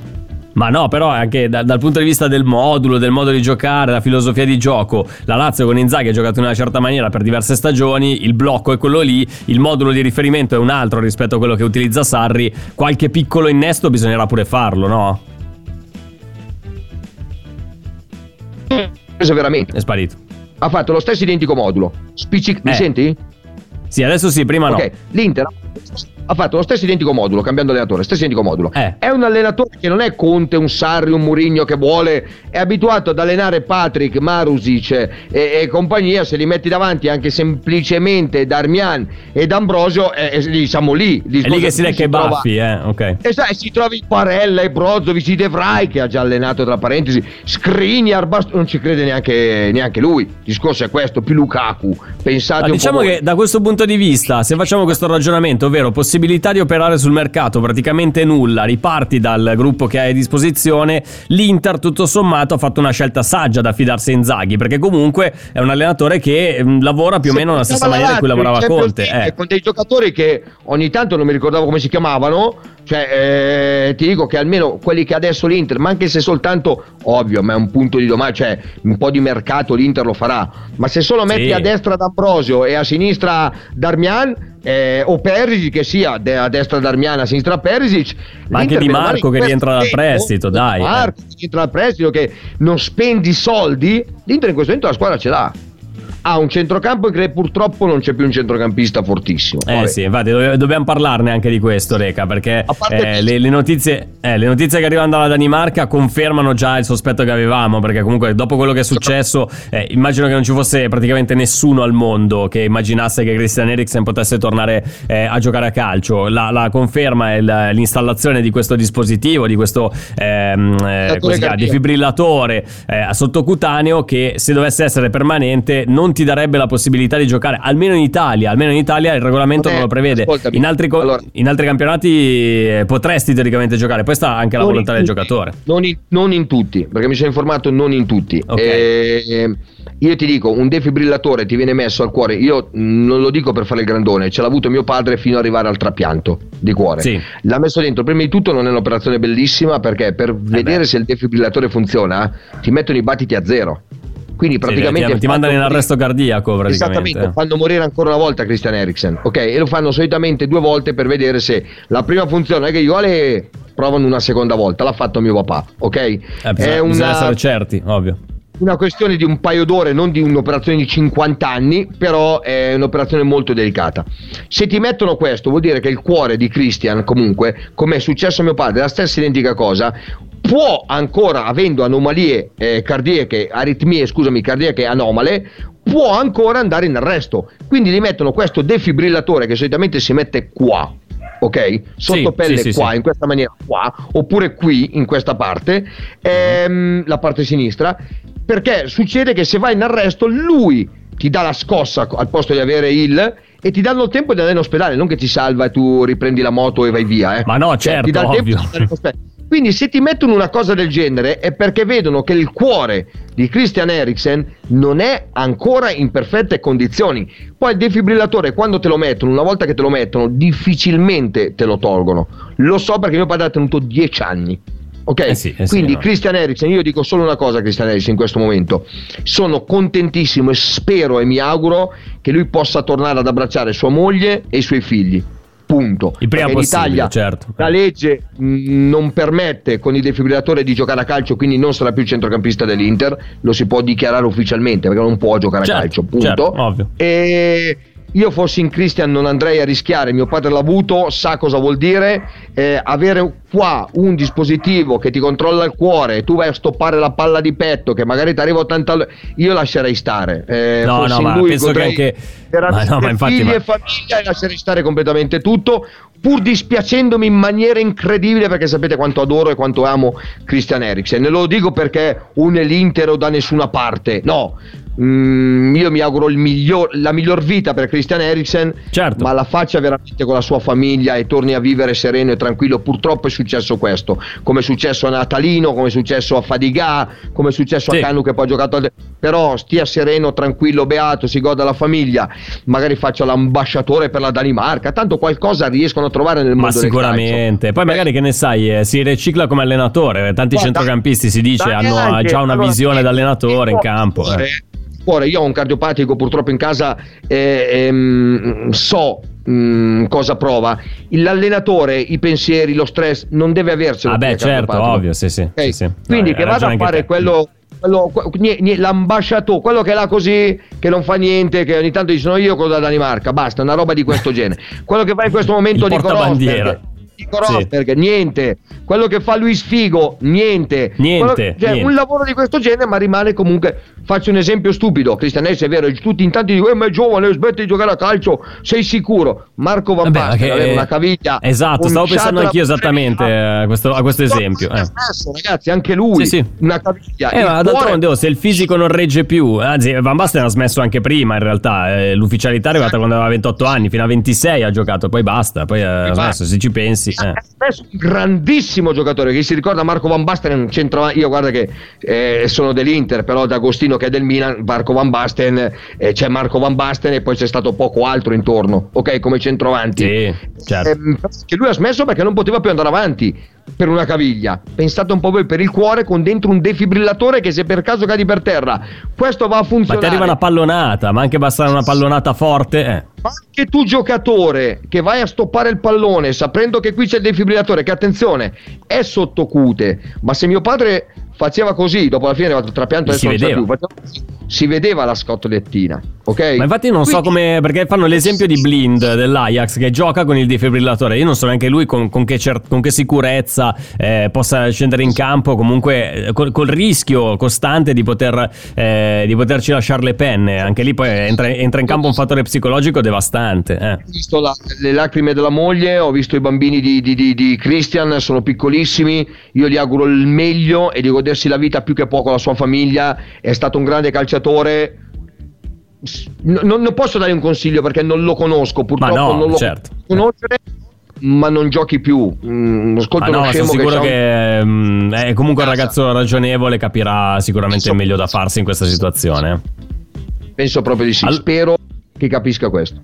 Ma no, però anche da- dal punto di vista del modulo, del modo di giocare, la filosofia di gioco, la Lazio con Inzaghi ha giocato in una certa maniera per diverse stagioni, il blocco è quello lì, il modulo di riferimento è un altro rispetto a quello che utilizza Sarri, qualche piccolo innesto bisognerà pure farlo, no? Preso veramente. È sparito. Ha fatto lo stesso identico modulo. Spiccic- mi Eh. senti? Sì, adesso sì, prima no. Ok, l'Inter ha fatto lo stesso identico modulo, cambiando allenatore, stesso identico modulo. Eh. È un allenatore che non è Conte, un Sarri, un Murigno che vuole, è abituato ad allenare Patrick, Marusic e, e compagnia, se li metti davanti anche semplicemente Darmian ed Ambrosio, eh, eh, lì siamo lì. È lì che si lecca i trova- baffi, eh, ok. E sai, si trova in Parella e Brozovic De Vrij che ha già allenato tra parentesi Skriniar, Bast- non ci crede neanche, neanche lui. Il discorso è questo, più Lukaku. Pensate Ma un diciamo po' voi. che da questo punto di vista, se facciamo questo ragionamento, ovvero possibilità di operare sul mercato praticamente nulla, riparti dal gruppo che hai a disposizione, l'Inter tutto sommato ha fatto una scelta saggia da fidarsi in Zaghi, perché comunque è un allenatore che mm, lavora più o meno nella stessa maniera in cui lavorava Conte. Eh. Con dei giocatori che ogni tanto non mi ricordavo come si chiamavano. Cioè, eh, ti dico che almeno quelli che adesso l'Inter, ma anche se soltanto, ovvio, ma è un punto di domani, cioè un po' di mercato l'Inter lo farà. Ma se solo metti Sì. a destra D'Ambrosio e a sinistra Darmian, eh, o Perisic, che sia a destra Darmian, a sinistra Perisic, Ma anche Di Marco che rientra dal prestito, dai, eh. Marco che rientra dal prestito, che non spendi soldi, l'Inter in questo momento la squadra ce l'ha. Ha un centrocampo che purtroppo non c'è più un centrocampista fortissimo. Eh Vabbè. sì, infatti dove- dobbiamo parlarne anche di questo, Reca, perché eh, le, le notizie, eh, le notizie che arrivano dalla Danimarca confermano già il sospetto che avevamo, perché comunque dopo quello che è successo, eh, immagino che non ci fosse praticamente nessuno al mondo che immaginasse che Christian Eriksen potesse tornare eh, a giocare a calcio. La, la conferma è la- l'installazione di questo dispositivo, di questo ehm, eh, defibrillatore eh, sottocutaneo che se dovesse essere permanente non ti darebbe la possibilità di giocare, almeno in Italia, almeno in Italia il regolamento Non è- non lo prevede. In altri, co- allora- in altri campionati eh, potresti teoricamente giocare, poi sta anche la Non volontà del tutti, giocatore. Non in, non in tutti, perché mi sono informato non in tutti. Ok. Eh, io ti dico, un defibrillatore ti viene messo al cuore, io non lo dico per fare il grandone, ce l'ha avuto mio padre fino ad arrivare al trapianto di cuore. Sì. L'ha messo dentro, prima di tutto non è un'operazione bellissima perché per vedere Eh beh. se il defibrillatore funziona ti mettono i battiti a zero. Quindi Sì, praticamente... ti, ti mandano in arresto cardiaco praticamente. Esattamente, fanno morire ancora una volta Christian Eriksen, ok? E lo fanno solitamente due volte per vedere se la prima funziona. È che io Ale provano una seconda volta, l'ha fatto mio papà, ok? Eh, bisogna, è bisogna essere una, certi, ovvio. Una questione di un paio d'ore, non di un'operazione di 50 anni, però è un'operazione molto delicata. Se ti mettono questo, vuol dire che il cuore di Christian, comunque, come è successo a mio padre, la stessa identica cosa, può ancora, avendo anomalie eh, cardiache, aritmie, scusami, cardiache anomale, può ancora andare in arresto. Quindi gli mettono questo defibrillatore che solitamente si mette qua. Ok? Sotto Sì, pelle sì, qua, sì. in questa maniera qua, oppure qui, in questa parte, ehm, la parte sinistra, perché succede che se vai in arresto lui ti dà la scossa al posto di avere il e ti danno il tempo di andare in ospedale, non che ti salva e tu riprendi la moto e vai via. Eh. Ma no, certo, ti dà il tempo ovvio. ospedale. Quindi se ti mettono una cosa del genere è perché vedono che il cuore di Christian Eriksen non è ancora in perfette condizioni. Poi il defibrillatore quando te lo mettono, una volta che te lo mettono, difficilmente te lo tolgono. Lo so perché mio padre ha tenuto 10 anni. Ok? Eh sì, eh sì, Quindi no. Christian Eriksen, io dico solo una cosa a Christian Eriksen in questo momento. Sono contentissimo e spero e mi auguro che lui possa tornare ad abbracciare sua moglie e i suoi figli. Punto. Il prima Perché in Italia certo. la legge mh, non permette con il defibrillatore di giocare a calcio, quindi non sarà più centrocampista dell'Inter, lo si può dichiarare ufficialmente perché non può giocare Certo, a calcio, punto. certo, ovvio. E io fossi in Christian non andrei a rischiare, mio padre l'ha avuto, sa cosa vuol dire. Eh, avere qua un dispositivo che ti controlla il cuore e tu vai a stoppare la palla di petto che magari ti arriva 80 all- io lascerei stare. Eh, No, no, ma lui, penso che anche- veramente Ma no, ma infatti, figli ma- e famiglia e lascerei stare completamente tutto pur dispiacendomi in maniera incredibile perché sapete quanto adoro e quanto amo Christian Eriksen. E lo dico perché un è l'Inter o da nessuna parte. No Mm, io mi auguro il miglior- la miglior vita per Christian Eriksen Certo. ma la faccia veramente con la sua famiglia e torni a vivere sereno e tranquillo purtroppo è successo questo come è successo a Natalino come è successo a Fadiga come è successo Sì. a Canu che poi ha giocato al- però stia sereno tranquillo beato si goda la famiglia magari faccia l'ambasciatore per la Danimarca tanto qualcosa riescono a trovare nel Ma mondo del sicuramente. Poi magari che ne sai, eh, si ricicla come allenatore. Tanti Guarda, centrocampisti si dice hanno anche, già una allora, visione da allenatore in campo. eh. Cuore- io ho un cardiopatico purtroppo in casa e ehm, so mm, cosa prova l'allenatore i pensieri lo stress non deve avercelo Ah, beh, chi è certo, ovvio, sì, sì. Ok? sì, sì. quindi No, che vada a fare te. quello quello- l'ambasciatore, quello che è là così, che non fa niente, che ogni tanto dicono io con la Danimarca, basta, una roba di questo genere. Quello che fa in questo momento Nico portabandiera. Rosberg, Nico Sì. Rosberg, niente. Quello che fa Luis Figo, niente. Niente, Quello- cioè, niente. Un lavoro di questo genere, ma rimane comunque. Faccio un esempio stupido. Cristian Essi è vero, tutti in tanti dicono: eh, ma è giovane, smetti di giocare a calcio, sei sicuro? Marco Van Basten che- aveva una caviglia. Esatto, un stavo pensando anch'io esattamente a questo, a questo esempio. Eh. ragazzi, anche lui. Sì, sì. Una caviglia. Eh, ma cuore- d'altronde, oh, se il fisico non regge più, anzi, Van Basten ha smesso anche prima. In realtà, eh, l'ufficialità è arrivata quando aveva 28 anni, fino a 26 ha giocato, poi basta. Poi ha smesso. Se ci pensi, eh. Adesso un grandissimo giocatore che si ricorda Marco Van Basten è un centravanti io guarda che eh, sono dell'Inter però D'Agostino che è del Milan Marco Van Basten eh, c'è Marco Van Basten e poi c'è stato poco altro intorno ok come centravanti Sì, certo. Ehm, che lui ha smesso perché non poteva più andare avanti per una caviglia pensate un po' voi per il cuore con dentro un defibrillatore che se per caso cadi per terra questo va a Ma funzionare ti arriva una pallonata, ma anche bastare una pallonata forte. Eh. ma anche tu giocatore che vai a stoppare il pallone sapendo che qui c'è il defibrillatore che attenzione è sottocute ma se mio padre faceva così dopo la fine del trapianto Si vedeva. più, faceva si vedeva la scotolettina ok Ma infatti non so Quindi- come. Perché fanno l'esempio di Blind dell'Ajax che gioca con il defibrillatore. Io non so neanche lui con, con che, cer- con che sicurezza eh, possa scendere in campo. Comunque eh, col, col rischio costante di, poter, eh, di poterci lasciare le penne. Anche lì poi entra, entra in campo un fattore psicologico devastante. eh. Ho visto la- le lacrime della moglie, ho visto i bambini di, di- di- Christian, sono piccolissimi, io gli auguro il meglio e di godersi la vita più che poco con la sua famiglia, è stato un grande calciatore. Non, non posso dare un consiglio perché non lo conosco, purtroppo no, non lo certo. conoscere, ma non giochi più. Mm, ascolta no, sono sicuro un- che, mm, è comunque un ragazzo ragionevole, capirà sicuramente il meglio da farsi in questa situazione. Penso proprio di sì, Al- spero che capisca questo.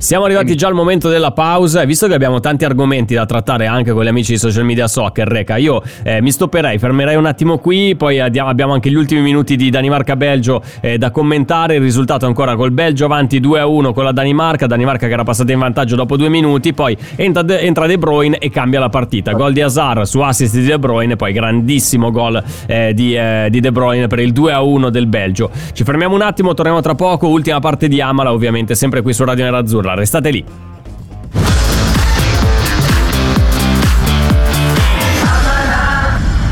Siamo arrivati già al momento della pausa e visto che abbiamo tanti argomenti da trattare anche con gli amici di social media soccer, Reca, io eh, mi stopperei, fermerei un attimo qui, poi abbiamo anche gli ultimi minuti di Danimarca-Belgio eh, da commentare, il risultato ancora col Belgio avanti 2-1 con la Danimarca, Danimarca che era passata in vantaggio dopo due minuti, poi entra De, entra De Bruyne e cambia la partita, gol di Hazard su assist di De Bruyne, poi grandissimo gol eh, di, eh, di De Bruyne per il 2-1 del Belgio. Ci fermiamo un attimo, torniamo tra poco, ultima parte di Amala ovviamente sempre qui su Radio Nerazzurra, restate lì.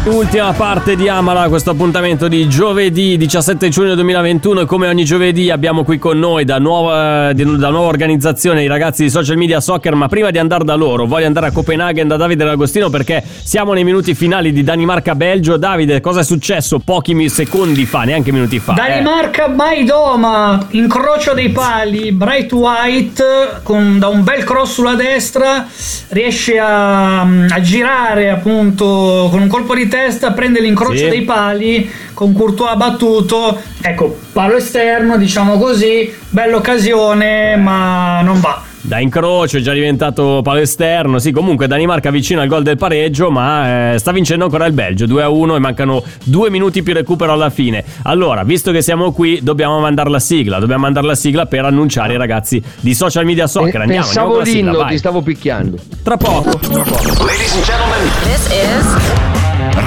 Ultima parte di Amala, questo appuntamento di giovedì 17 giugno 2021 e come ogni giovedì abbiamo qui con noi da nuova, da nuova organizzazione i ragazzi di social media soccer ma prima di andare da loro voglio andare a Copenaghen da Davide D'Agostino perché siamo nei minuti finali di Danimarca-Belgio. Davide cosa è successo pochi secondi fa, neanche minuti fa? Eh, Danimarca Maidoma, incrocio dei pali, Bright White con, da un bel cross sulla destra riesce a, a girare appunto con un colpo di testa, prende l'incrocio Sì. dei pali con Courtois battuto, ecco palo esterno diciamo così, bella occasione ma non va. Da incrocio è già diventato palo esterno. Sì, comunque Danimarca vicino al gol del pareggio, ma eh, sta vincendo ancora il Belgio 2-1 e mancano due minuti più recupero alla fine. Allora, visto che siamo qui, dobbiamo mandare la sigla. Dobbiamo mandare la sigla per annunciare i ragazzi di social media soccer. Andiamo, andiamo Pensavo con la sigla, vai. ti stavo picchiando. Tra poco. This is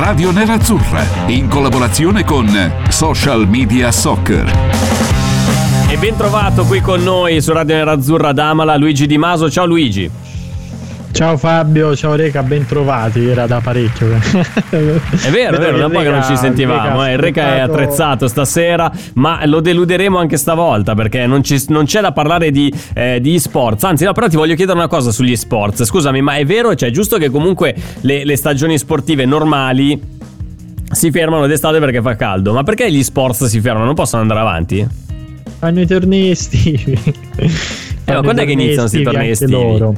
Radio Nerazzurra in collaborazione con Social Media Soccer. E ben trovato qui con noi su Radio Nerazzurra ad Amala, Luigi Di Maso. Ciao Luigi. Ciao Fabio, ciao Reca, ben trovati, era da parecchio. È vero, è vero, da un po' che non ci sentivamo. eh. Il Reca è attrezzato stasera, ma lo deluderemo anche stavolta perché non, ci- non c'è da parlare di, eh, di sports. Anzi, no, però ti voglio chiedere una cosa sugli sports. Scusami, ma è vero, cioè, è giusto che comunque le, le stagioni sportive normali si fermano d'estate perché fa caldo, ma perché gli sports si fermano? Non possono andare avanti? Fanno i tornei estivi. Eh, ma quando è che iniziano questi tornei estivi? loro.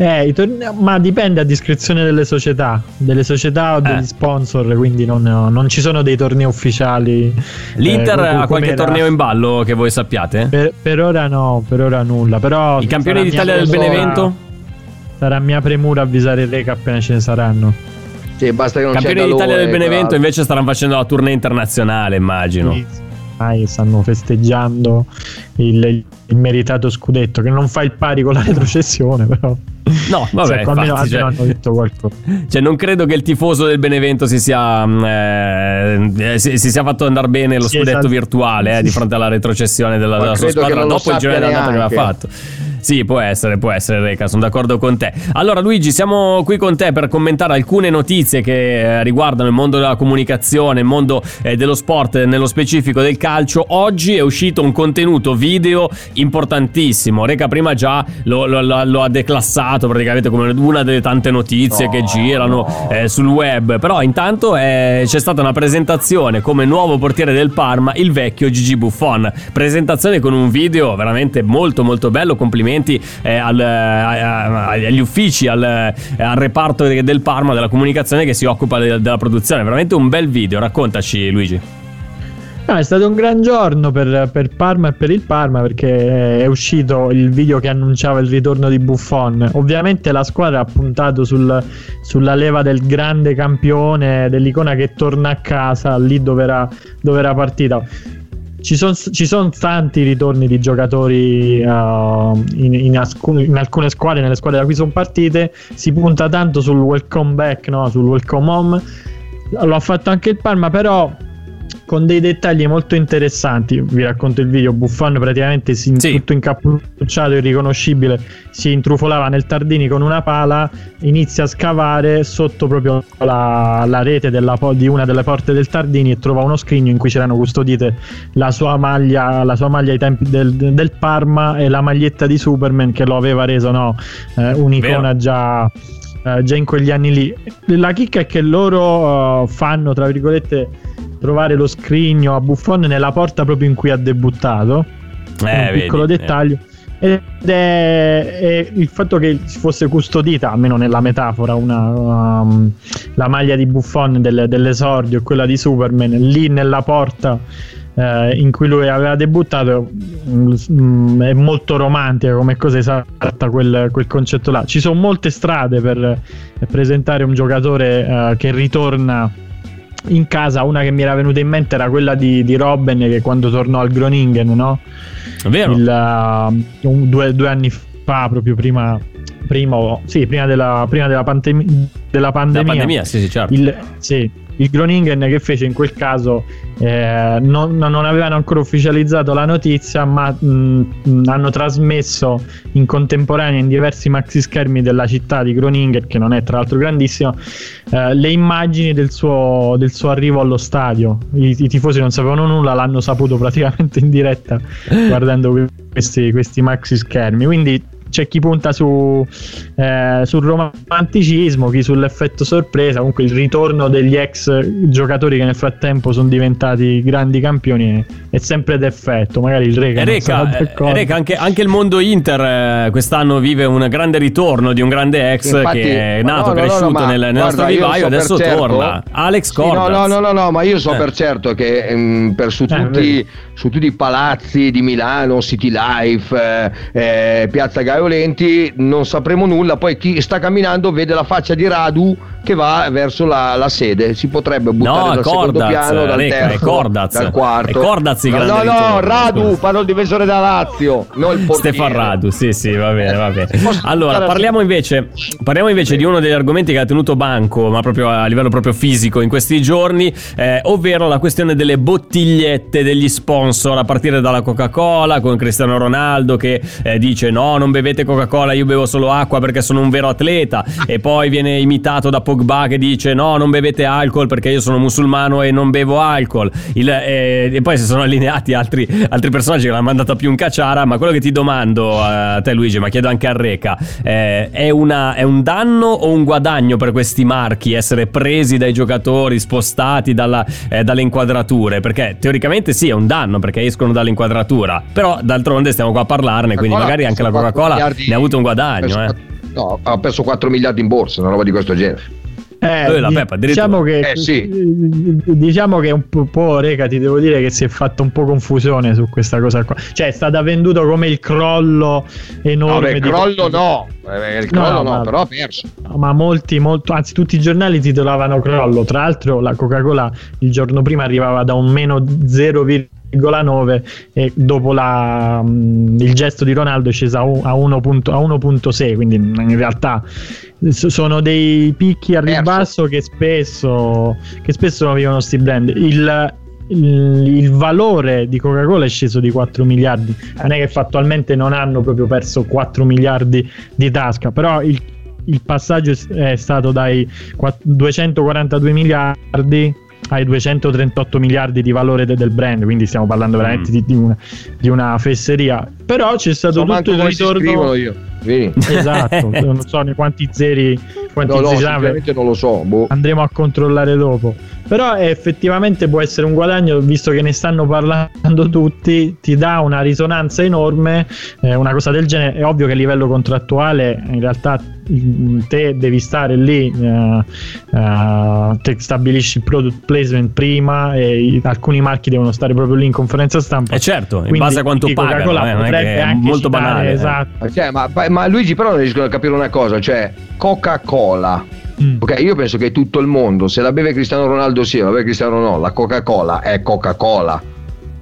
Eh, i tornei- ma dipende a discrezione delle società, delle società o Eh. degli sponsor, quindi non, non ci sono dei tornei ufficiali. L'Inter eh, ha qualche era- torneo in ballo che voi sappiate? Per, per ora no, per ora nulla. Però I campioni d'Italia del Benevento? Sarà mia premura avvisare il Reca appena ce ne saranno. Sì, basta che non Campioni c'è d'Italia del Benevento invece staranno facendo la tournée internazionale, immagino. Sì, ormai stanno festeggiando il, il meritato scudetto che non fa il pari con la retrocessione però No, vabbè, almeno, infatti, almeno cioè- hanno detto qualcosa Cioè, non credo che il tifoso del Benevento si sia, mm, eh, si, si sia fatto andare bene lo Sì, scudetto esatto. virtuale eh, di fronte alla retrocessione della, della sua squadra dopo il sappia girone d'andata che aveva fatto. Sì, può essere, può essere, Reca, sono d'accordo con te. Allora, Luigi, siamo qui con te per commentare alcune notizie che eh, riguardano il mondo della comunicazione, il mondo eh, dello sport, nello specifico del calcio. Oggi è uscito un contenuto video importantissimo. Reca prima già lo, lo- lo- lo ha declassato praticamente come una delle tante notizie che girano eh, sul web. Però intanto eh, c'è stata una presentazione come nuovo portiere del Parma, il vecchio Gigi Buffon. Presentazione con un video veramente molto molto bello. Complimenti eh, al- a- a- agli uffici, al, eh, al reparto de- del Parma, della comunicazione che si occupa de- della produzione. Veramente un bel video. Raccontaci, Luigi. No, è stato un gran giorno per, per Parma e per il Parma perché è uscito il video che annunciava il ritorno di Buffon. Ovviamente la squadra ha puntato sul- sulla leva del grande campione, dell'icona che torna a casa lì dove era, dove era partita. Ci sono son tanti ritorni di giocatori uh, in, in ascu- in alcune squadre, nelle squadre da cui sono partite. Si punta tanto sul welcome back, no? sul welcome home. Lo ha fatto anche il Parma, però con dei dettagli molto interessanti. Vi racconto il video. Buffon praticamente si, Sì. tutto incappucciato, irriconoscibile, si intrufolava nel Tardini con una pala, inizia a scavare sotto proprio la, la rete della di una delle porte del Tardini e trova uno scrigno in cui c'erano custodite la sua maglia, la sua maglia ai tempi del, del Parma e la maglietta di Superman che lo aveva reso no, eh, un'icona Vero. già eh, già in quegli anni lì. La chicca è che loro eh, fanno, tra virgolette, trovare lo scrigno a Buffon nella porta proprio in cui ha debuttato. Eh, un vedi, piccolo eh. dettaglio. Ed è, è il fatto che si fosse custodita, almeno nella metafora, una, um, la maglia di Buffon del- dell'esordio e quella di Superman lì nella porta eh, in cui lui aveva debuttato mm, mm, è molto romantica come cosa esatta quel, quel concetto là. Ci sono molte strade per eh, presentare un giocatore eh, che ritorna in casa. Una che mi era venuta in mente era quella di, di Robben che quando tornò al Groningen, no? È vero? Il, uh, un- due, due anni fa, proprio prima, prima, sì, prima della, prima della, pandem- della La pandemia. pandemia, sì, sì, certo. Il, sì, il Groningen che fece in quel caso eh, non, non avevano ancora ufficializzato la notizia, ma mh, mh, hanno trasmesso in contemporanea in diversi maxi schermi della città di Groningen, che non è tra l'altro grandissima, eh, le immagini del suo, del suo arrivo allo stadio. I, I tifosi non sapevano nulla, l'hanno saputo praticamente in diretta guardando que- questi, questi maxi schermi. Quindi c'è chi punta su, eh, sul romanticismo, chi sull'effetto sorpresa. Comunque, il ritorno degli ex giocatori che nel frattempo sono diventati grandi campioni è, è sempre d'effetto. Magari il Reca, d'accordo. Reca, anche, anche il mondo Inter eh, quest'anno vive un grande ritorno di un grande ex Infatti- che è nato, no, no, no, cresciuto ma nel, nel guarda, nostro io vivaio, so adesso certo- torna. Alex Sì, Cordas. no, no, no, no, no, ma io so Eh. per certo che ehm, per su, Eh, tutti, su tutti i palazzi di Milano, City Life, eh, eh, Ga- Lenti non sapremo nulla, poi chi sta camminando vede la faccia di Radu che va verso la, la sede, si potrebbe buttare No, dal secondo Cordaz, piano, dal è terzo, Cordaz. dal quarto. È Cordaz no, no, no, Radu, parlo il difensore da Lazio, non il portiere. Stefan Radu, sì, sì, va bene, va bene. Allora, parliamo invece, parliamo invece di uno degli argomenti che ha tenuto banco, ma proprio a livello proprio fisico in questi giorni, eh, ovvero la questione delle bottigliette degli sponsor, a partire dalla Coca-Cola, con Cristiano Ronaldo che eh, dice no, non bevete Coca-Cola, io bevo solo acqua perché sono un vero atleta, e poi viene imitato da Pogba che dice no, non bevete alcol perché io sono musulmano e non bevo alcol. Il- eh, e poi si sono allineati altri, altri personaggi che l'hanno mandata più in cacciara, ma quello che ti domando a te Luigi, ma chiedo anche a Reca, eh, è, una- è un danno o un guadagno per questi marchi essere presi dai giocatori, spostati dalla- eh, dalle inquadrature? Perché teoricamente sì, è un danno perché escono dall'inquadratura, però d'altronde stiamo qua a parlarne, quindi magari anche la Coca-Cola 4 miliardi- ne ha avuto un guadagno. perso Eh. No, ha perso 4 miliardi in borsa, una roba di questo genere. Eh, Eh, la Peppa, diciamo che Eh, sì. diciamo che un po', po', Reca ti devo dire che si è fatta un po' confusione su questa cosa qua cioè è stata venduta come il crollo No, enorme beh, di- crollo no, il No, crollo no, ma- però ha perso. ma molti, molto, anzi tutti i giornali titolavano crollo tra l'altro la Coca-Cola il giorno prima arrivava da un meno 0,9 e dopo la, mh, il gesto di Ronaldo è scesa a un- a 1.0 a 1.6 quindi in realtà sono dei picchi a ribasso che spesso, che spesso non vivono sti brand. Il, il, il valore di Coca-Cola è sceso di 4 miliardi. Non è che fattualmente non hanno proprio perso 4 miliardi di tasca però il, il passaggio è stato dai quatt- 242 miliardi ai 238 miliardi di valore de- del brand quindi stiamo parlando veramente Mm. di, di una, di una fesseria però c'è stato So tutto il ritorno io. Vedi? esatto non so ne quanti zeri quanti No, no, zeri sinceramente non lo so. boh. andremo a controllare dopo. Però effettivamente può essere un guadagno, visto che ne stanno parlando tutti, ti dà una risonanza enorme, eh, una cosa del genere. È ovvio che a livello contrattuale in realtà mm, te devi stare lì, eh, eh, te stabilisci il product placement prima e i- alcuni marchi devono stare proprio lì in conferenza stampa. Eh certo, in Quindi base a quanto pagano, Coca-Cola eh, non è è molto citare, banale, eh. Esatto. Cioè, ma, ma Luigi però non riescono a capire una cosa, cioè Coca-Cola. Mm. Ok, io penso che tutto il mondo, se la beve Cristiano Ronaldo sì, la beve Cristiano no, la Coca-Cola è Coca-Cola.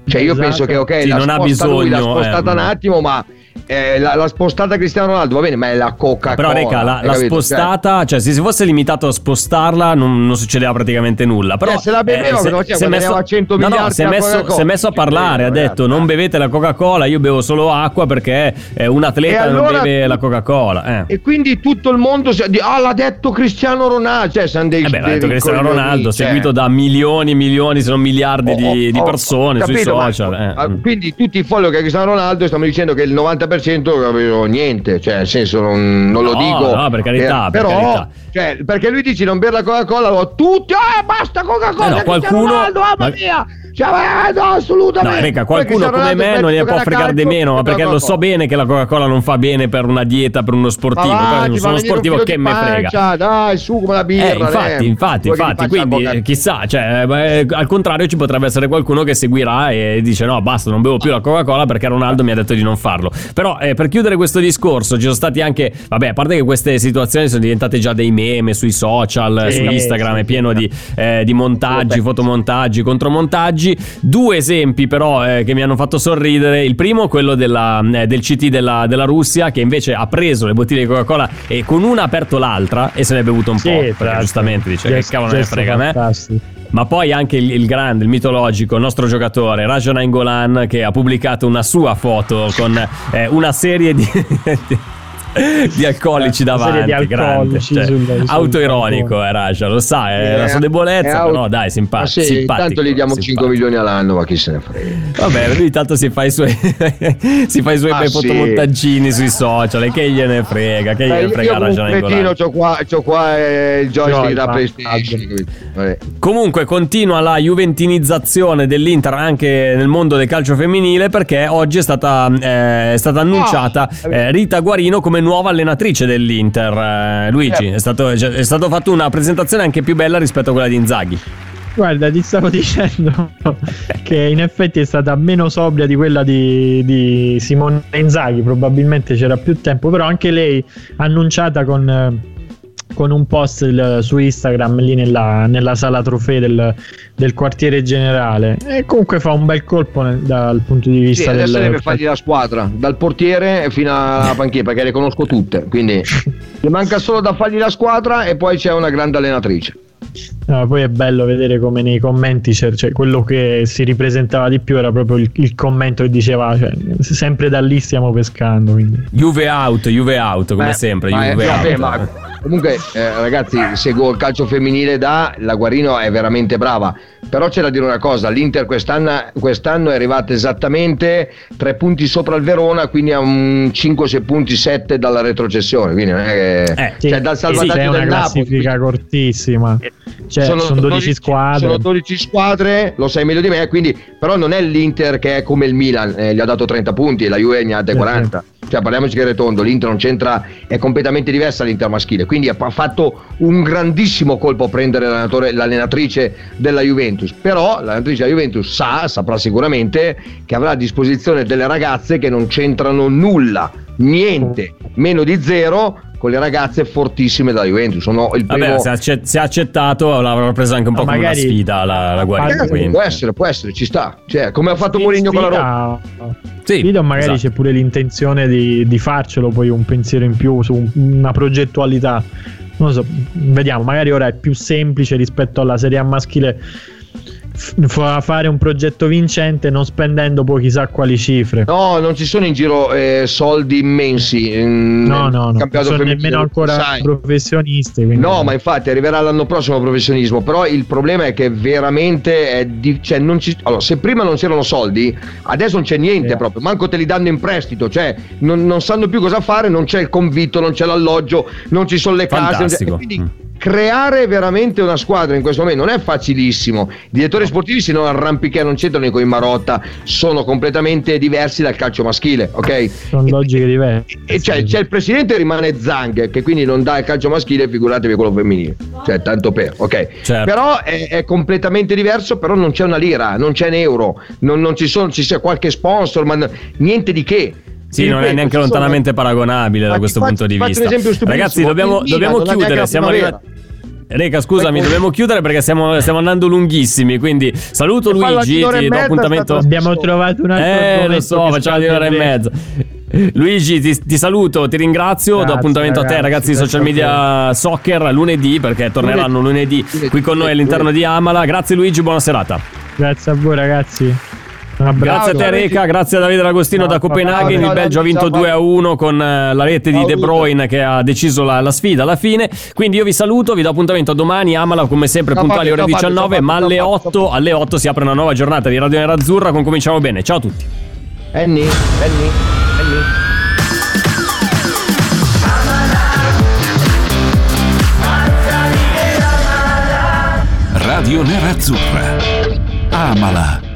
Cioè io Esatto. penso che ok, Sì, la non ha sposta lui, l'ha bisogno, spostata eh, un attimo, ma eh, la, l'ha spostata Cristiano Ronaldo, va bene, ma è la Coca-Cola. Però Reca, la, la spostata, cioè se si fosse limitato a spostarla non, non succedeva praticamente nulla. Però Eh, se la beveva, cosa faceva? si è messo, Guadagnava 100 no, no, si è messo, Coca-Cola. si è messo a parlare, ha detto ragazzi. non bevete la Coca-Cola, io bevo solo acqua perché eh, un atleta E non allora beve la Coca-Cola. Eh. E quindi tutto il mondo si- di- ah, l'ha detto Cristiano Ronaldo, cioè sono dei Eh beh, l'ha detto Cristiano Ronaldo, cioè. seguito da milioni e milioni, se non miliardi di, Oh, di oh, persone ho sui capito, ma- social. eh. Mm. Quindi tutti i follow che Cristiano Ronaldo stiamo dicendo che il 90% non avevo niente, cioè nel senso non, non lo No, dico. no, per carità, eh, per però, carità. Cioè, perché lui dice non bere la Coca-Cola, tutti, ah basta Coca-Cola, Eh no, qualcuno- Ronaldo, mamma ma- mia! Cioè, eh, no, assolutamente. No, Poi qualcuno come me non ne può fregare di meno, ma perché lo so bene che la Coca-Cola non fa bene per una dieta, per uno sportivo. Ma va, non sono sportivo che me frega. Dai, su come la birra. Eh, infatti, eh. infatti, Vuoi infatti, quindi eh, chissà, cioè, eh, al contrario ci potrebbe essere qualcuno che seguirà e dice no, basta, non bevo più la Coca-Cola perché Ronaldo mi ha detto di non farlo. Però eh, per chiudere questo discorso ci sono stati anche, vabbè, a parte che queste situazioni sono diventate già dei meme sui social, Sì, su Instagram, sì, è pieno di, eh, di montaggi, fotomontaggi, contromontaggi. Due esempi però eh, che mi hanno fatto sorridere. Il primo, quello della, eh, del CT della, della Russia che invece ha preso le bottiglie di Coca-Cola e con una ha aperto l'altra e se ne è bevuto un Sì, po'. Perché l'altro. giustamente dice che Gesto- cavolo ne frega a me. Ma poi anche il, il grande, il mitologico, il nostro giocatore Rajan Nainggolan che ha pubblicato una sua foto con eh, una serie di, di alcolici davanti. di grande, alcolici cioè, sul- sul autoironico è Rajan, lo sa, è la Eh, sua debolezza, è però dai, simpa- Ma sì, simpatico. intanto gli diamo 5 simpatico. milioni all'anno, ma chi se ne frega. Vabbè, lui tanto si fa i suoi, si fa i suoi Ah, bei sì. fotomontaggini sui social e che gliene frega, che Eh, gliene io frega Nainggolan. cretino c'ho qua, c'ho qua eh, il joystick Joy, da ma- PlayStation. Vabbè. Comunque continua la juventinizzazione dell'Inter anche nel mondo del calcio femminile perché oggi è stata, eh, è stata annunciata Ah, eh, Rita Guarino come nuova allenatrice dell'Inter. Eh, Luigi, Eh. è, stato, è stato fatto una presentazione anche più bella rispetto a quella di Inzaghi. Guarda, ti stavo dicendo che in effetti è stata meno sobria di quella di, di Simone Inzaghi, probabilmente c'era più tempo, però anche lei annunciata con... con un post il- su Instagram lì nella, nella sala trofei del, del quartiere generale e comunque fa un bel colpo nel- dal punto di Sì, vista adesso del deve fargli la squadra, dal portiere fino alla panchina, perché le conosco tutte. Quindi gli manca solo da fargli la squadra e poi c'è una grande allenatrice. No, poi è bello vedere come nei commenti c'è, cioè, quello che si ripresentava di più era proprio il, il commento che diceva cioè, sempre da lì stiamo pescando quindi. Juve out, Juve out, come Beh, sempre. ma è- Juve vabbè, out. ma comunque, eh, ragazzi, seguo il calcio femminile da la Guarino è veramente brava. Però c'è da dire una cosa: l'Inter quest'anno, quest'anno è arrivata esattamente tre punti sopra il Verona, quindi a un 5-6 punti 7 dalla retrocessione. Quindi non è che, Eh, Sì, cioè, dal sì, salvataggio c'è una del Napoli. classifica cortissima cioè, sono, 12, squadre. Sono 12 squadre, lo sai meglio di me, quindi però non è l'Inter che è come il Milan, eh, gli ha dato 30 punti e la Juve ne ha date Sì, 40. Cioè parliamoci che è tondo, l'Inter non c'entra, è completamente diversa l'Inter maschile, quindi ha fatto un grandissimo colpo a prendere l'allenatrice della Juventus, però l'allenatrice della Juventus sa, saprà sicuramente che avrà a disposizione delle ragazze che non c'entrano nulla, niente, meno di zero con le ragazze fortissime della Juventus. Sono il primo... Vabbè, se, acce- se ha accettato l'avrà presa anche un po' No, come una magari- sfida la, la quindi. può essere, può essere, ci sta. Cioè, come ha fatto Mourinho con la Roma. Sì, Sfida, magari esatto. c'è pure l'intenzione di, di farcelo poi un pensiero in più su un- una progettualità non lo so vediamo magari ora è più semplice rispetto alla serie A maschile fa- fare un progetto vincente non spendendo poi chissà quali cifre No, non ci sono in giro eh, soldi immensi. mm, no no no non sono nemmeno ancora sai. professionisti quindi- No, ma infatti arriverà l'anno prossimo il professionismo. Però il problema è che veramente è di- cioè, non ci- allora, se prima non c'erano soldi, adesso non c'è niente Sì. proprio. Manco te li danno in prestito. Cioè, non, non sanno più cosa fare, non c'è il convitto, non c'è l'alloggio, non ci sono le case. Fantastico. e quindi Mm. Creare veramente una squadra in questo momento non è facilissimo. I direttori sportivi si non arrampicano, non c'entrano con i Marotta, sono completamente diversi dal calcio maschile, ok? sono logiche diverse E cioè, c'è il presidente rimane Zang, che quindi non dà il calcio maschile, figuratevi quello femminile. Cioè, tanto per, ok. Certo. Però è, è completamente diverso, però non c'è una lira, non c'è un euro, non, non ci sono, ci sia qualche sponsor, ma n- niente di che. Sì, Ti non è ripeto, neanche ci sono- lontanamente paragonabile da questo faccio- punto di vista. Ragazzi, dobbiamo, dobbiamo chiudere. Siamo arrivati. Reca, scusami, Ecco. dobbiamo chiudere perché stiamo, stiamo andando lunghissimi. Quindi saluto E palla Luigi, ti do appuntamento. abbiamo trovato un altro Eh, lo so, che facciamo di un'ora e mezza. Luigi, ti, ti saluto, ti ringrazio. do Grazie, appuntamento a te, ragazzi, ragazzi di social media soccer lunedì perché torneranno lunedì Lunedì, qui con noi all'interno di Amala. Grazie Luigi, buona serata. grazie a voi ragazzi Grazie a te. Reca, grazie a Davide D'Agostino Ciao, da Copenaghen. Il Belgio ha vinto ciao. 2 a 1 con eh, la rete di De. Bruyne che ha deciso la, la sfida alla fine. Quindi io vi saluto, vi do appuntamento a domani. Amala come sempre puntuali ore Fabio, ciao, Fabio, 19, ciao, ma alle ciao, 8, Fabio. alle 8 si apre una nuova giornata di Radio Nerazzurra con Cominciamo Bene. Ciao a tutti. Annie, Annie, Annie. Radio Nerazzurra. Amala.